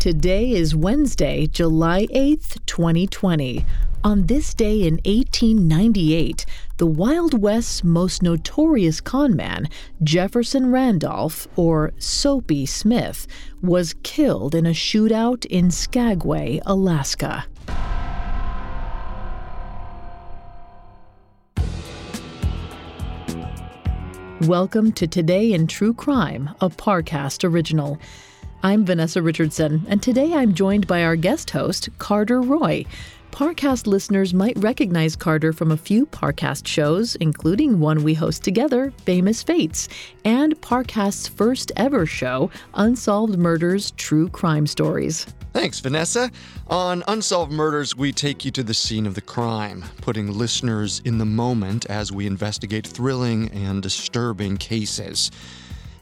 Today is Wednesday, July 8th, 2020. On this day in 1898, the Wild West's most notorious conman, Jefferson Randolph, or Soapy Smith, was killed in a shootout in Skagway, Alaska. Welcome to Today in True Crime, a Parcast original. I'm Vanessa Richardson, and today I'm joined by our guest host, Carter Roy. Parcast listeners might recognize Carter from a few Parcast shows, including one we host together, Famous Fates, and Parcast's first ever show, Unsolved Murders True Crime Stories. Thanks, Vanessa. On Unsolved Murders, we take you to the scene of the crime, putting listeners in the moment as we investigate thrilling and disturbing cases.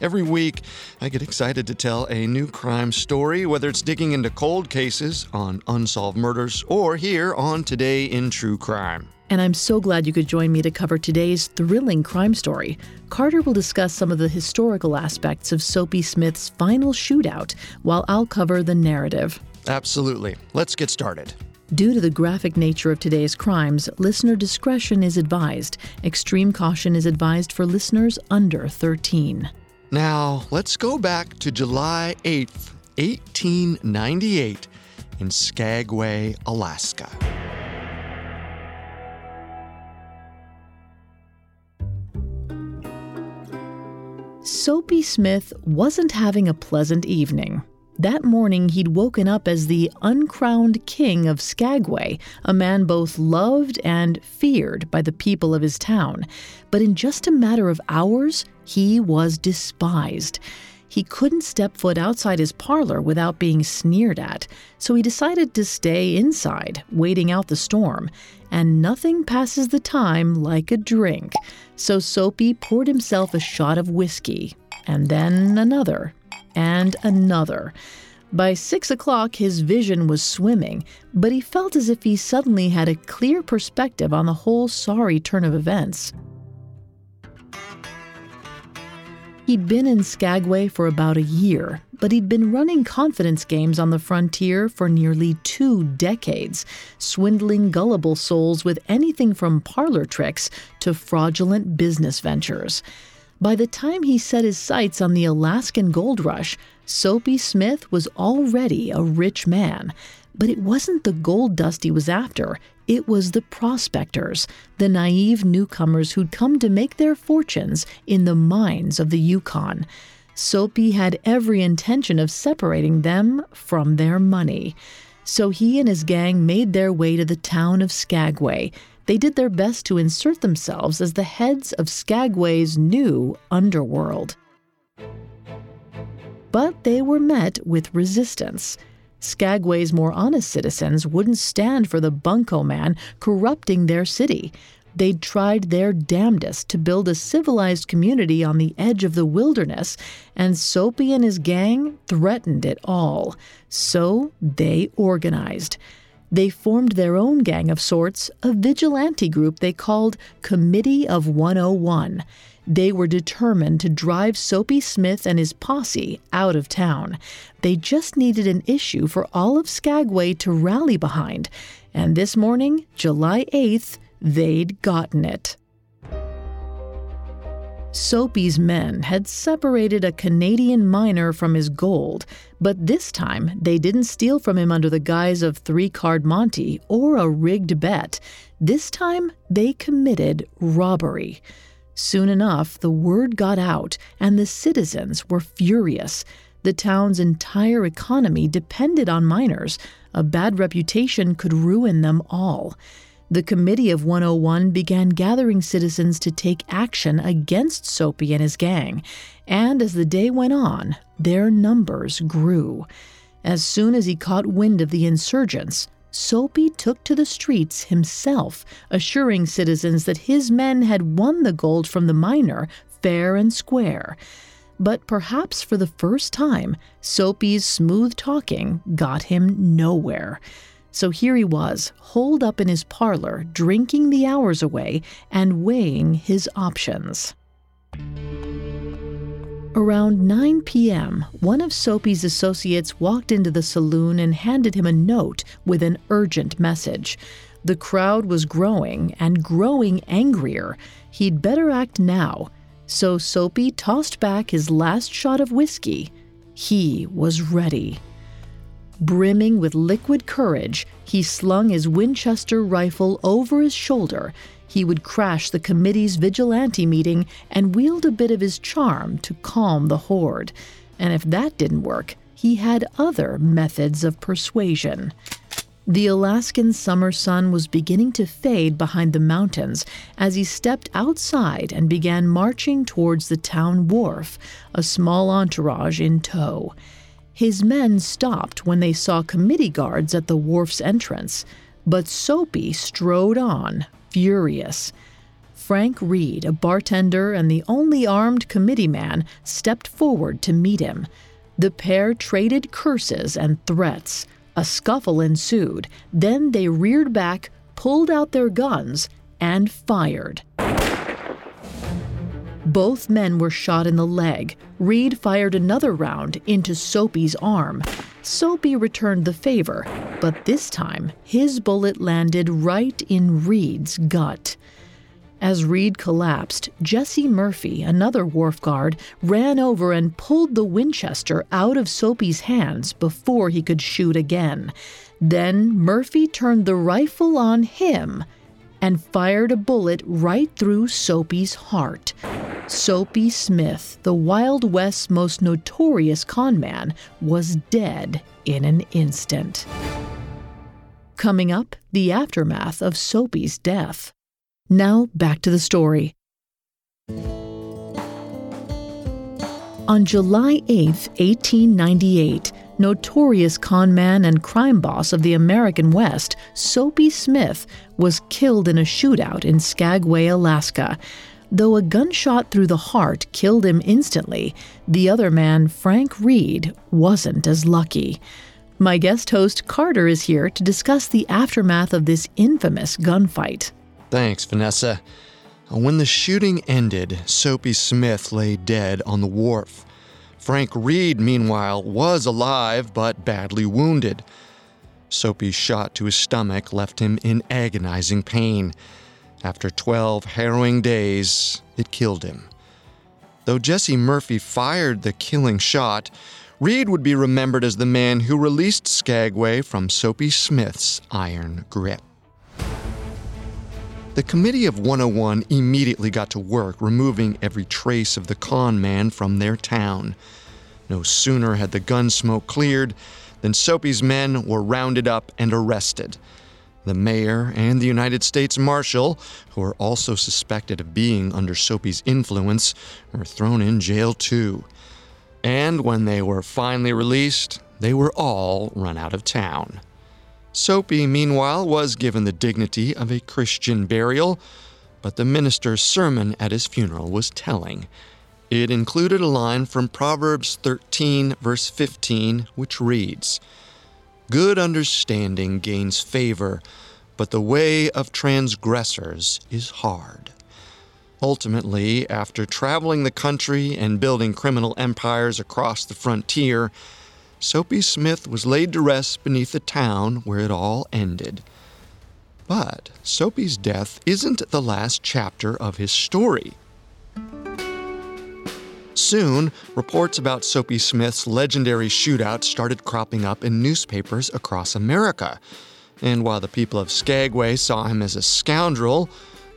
Every week, I get excited to tell a new crime story, whether it's digging into cold cases on Unsolved Murders or here on Today in True Crime. And I'm so glad you could join me to cover today's thrilling crime story. Carter will discuss some of the historical aspects of Soapy Smith's final shootout, while I'll cover the narrative. Absolutely. Let's get started. Due to the graphic nature of today's crimes, listener discretion is advised. Extreme caution is advised for listeners under 13. Now, let's go back to July 8th, 1898, in Skagway, Alaska. Soapy Smith wasn't having a pleasant evening. That morning, he'd woken up as the uncrowned king of Skagway, a man both loved and feared by the people of his town. But in just a matter of hours, he was despised. He couldn't step foot outside his parlor without being sneered at, so he decided to stay inside, waiting out the storm. And nothing passes the time like a drink. So Soapy poured himself a shot of whiskey, and then another, and another. By six o'clock, his vision was swimming, but he felt as if he suddenly had a clear perspective on the whole sorry turn of events. He'd been in Skagway for about a year, but he'd been running confidence games on the frontier for nearly two decades, swindling gullible souls with anything from parlor tricks to fraudulent business ventures. By the time he set his sights on the Alaskan gold rush, Soapy Smith was already a rich man. But it wasn't the gold dust he was after, it was the prospectors, the naive newcomers who'd come to make their fortunes in the mines of the Yukon. Soapy had every intention of separating them from their money. So he and his gang made their way to the town of Skagway. They did their best to insert themselves as the heads of Skagway's new underworld. But they were met with resistance. Skagway's more honest citizens wouldn't stand for the bunco man corrupting their city. They'd tried their damnedest to build a civilized community on the edge of the wilderness, and Soapy and his gang threatened it all. So they organized. They formed their own gang of sorts, a vigilante group they called Committee of 101. They were determined to drive Soapy Smith and his posse out of town. They just needed an issue for all of Skagway to rally behind. And this morning, July 8th, they'd gotten it. Soapy's men had separated a Canadian miner from his gold, but this time they didn't steal from him under the guise of three card Monte or a rigged bet. This time they committed robbery. Soon enough, the word got out, and the citizens were furious. The town's entire economy depended on miners. A bad reputation could ruin them all. The Committee of 101 began gathering citizens to take action against Soapy and his gang, and as the day went on, their numbers grew. As soon as he caught wind of the insurgents, Soapy took to the streets himself, assuring citizens that his men had won the gold from the miner fair and square. But perhaps for the first time, Soapy's smooth talking got him nowhere. So here he was, holed up in his parlor, drinking the hours away and weighing his options. Around 9 p.m., one of Soapy's associates walked into the saloon and handed him a note with an urgent message. The crowd was growing and growing angrier. He'd better act now. So Soapy tossed back his last shot of whiskey. He was ready. Brimming with liquid courage, he slung his Winchester rifle over his shoulder. He would crash the committee's vigilante meeting and wield a bit of his charm to calm the horde. And if that didn't work, he had other methods of persuasion. The Alaskan summer sun was beginning to fade behind the mountains as he stepped outside and began marching towards the town wharf, a small entourage in tow. His men stopped when they saw committee guards at the wharf's entrance, but Soapy strode on, furious. Frank Reid, a bartender and the only armed committee man, stepped forward to meet him. The pair traded curses and threats. A scuffle ensued. Then they reared back, pulled out their guns, and fired. Both men were shot in the leg. Reid fired another round into Soapy's arm. Soapy returned the favor, but this time his bullet landed right in Reid's gut. As Reid collapsed, Jesse Murphy, another wharf guard, ran over and pulled the Winchester out of Soapy's hands before he could shoot again. Then Murphy turned the rifle on him and fired a bullet right through Soapy's heart. Soapy Smith, the Wild West's most notorious conman, was dead in an instant. Coming up, the aftermath of Soapy's death. Now, back to the story. On July 8, 1898, notorious conman and crime boss of the American West, Soapy Smith, was killed in a shootout in Skagway, Alaska. Though a gunshot through the heart killed him instantly, the other man, Frank Reid, wasn't as lucky. My guest host Carter is here to discuss the aftermath of this infamous gunfight. Thanks, Vanessa. When the shooting ended, Soapy Smith lay dead on the wharf. Frank Reid, meanwhile, was alive but badly wounded. Soapy's shot to his stomach left him in agonizing pain. After 12 harrowing days, it killed him. Though Jesse Murphy fired the killing shot, Reid would be remembered as the man who released Skagway from Soapy Smith's iron grip. The Committee of 101 immediately got to work removing every trace of the con man from their town. No sooner had the gun smoke cleared than Soapy's men were rounded up and arrested. The mayor and the United States Marshal, who were also suspected of being under Soapy's influence, were thrown in jail too. And when they were finally released, they were all run out of town. Soapy, meanwhile, was given the dignity of a Christian burial, but the minister's sermon at his funeral was telling. It included a line from Proverbs 13, verse 15, which reads Good understanding gains favor, but the way of transgressors is hard. Ultimately, after traveling the country and building criminal empires across the frontier, Soapy Smith was laid to rest beneath the town where it all ended. But Soapy's death isn't the last chapter of his story. Soon, reports about Soapy Smith's legendary shootout started cropping up in newspapers across America. And while the people of Skagway saw him as a scoundrel,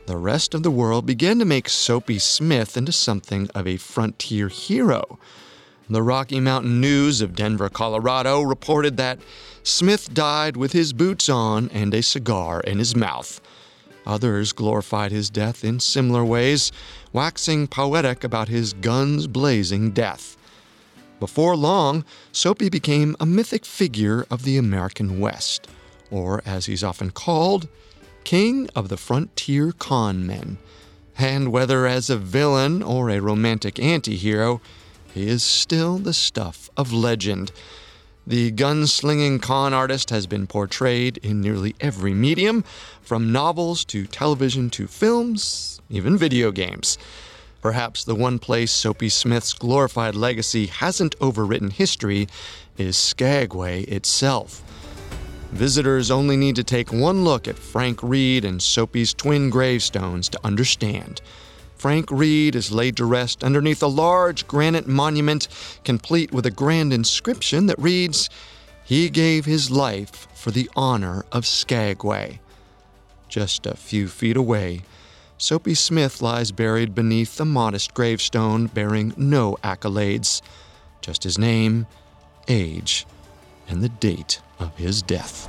the rest of the world began to make Soapy Smith into something of a frontier hero. The Rocky Mountain News of Denver, Colorado reported that Smith died with his boots on and a cigar in his mouth. Others glorified his death in similar ways, waxing poetic about his guns blazing death. Before long, Soapy became a mythic figure of the American West, or as he's often called, King of the Frontier Con Men. And whether as a villain or a romantic anti hero, he is still the stuff of legend. The gunslinging con artist has been portrayed in nearly every medium, from novels to television to films, even video games. Perhaps the one place Soapy Smith's glorified legacy hasn't overwritten history is Skagway itself. Visitors only need to take one look at Frank Reid and Soapy's twin gravestones to understand. Frank Reid is laid to rest underneath a large granite monument, complete with a grand inscription that reads, He gave his life for the honor of Skagway. Just a few feet away, Soapy Smith lies buried beneath a modest gravestone bearing no accolades, just his name, age, and the date of his death.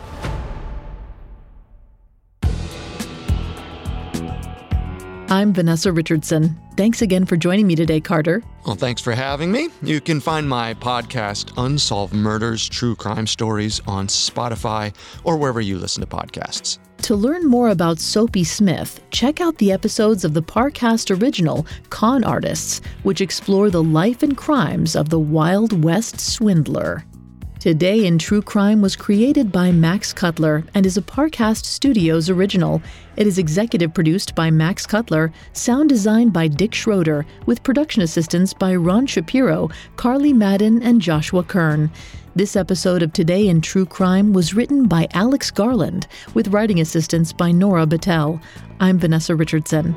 I'm Vanessa Richardson. Thanks again for joining me today, Carter. Well, thanks for having me. You can find my podcast, Unsolved Murders True Crime Stories, on Spotify or wherever you listen to podcasts. To learn more about Soapy Smith, check out the episodes of the Parcast original, Con Artists, which explore the life and crimes of the Wild West swindler. Today in True Crime was created by Max Cutler and is a Parcast Studios original. It is executive produced by Max Cutler, sound designed by Dick Schroeder, with production assistance by Ron Shapiro, Carly Madden, and Joshua Kern. This episode of Today in True Crime was written by Alex Garland, with writing assistance by Nora Battelle. I'm Vanessa Richardson.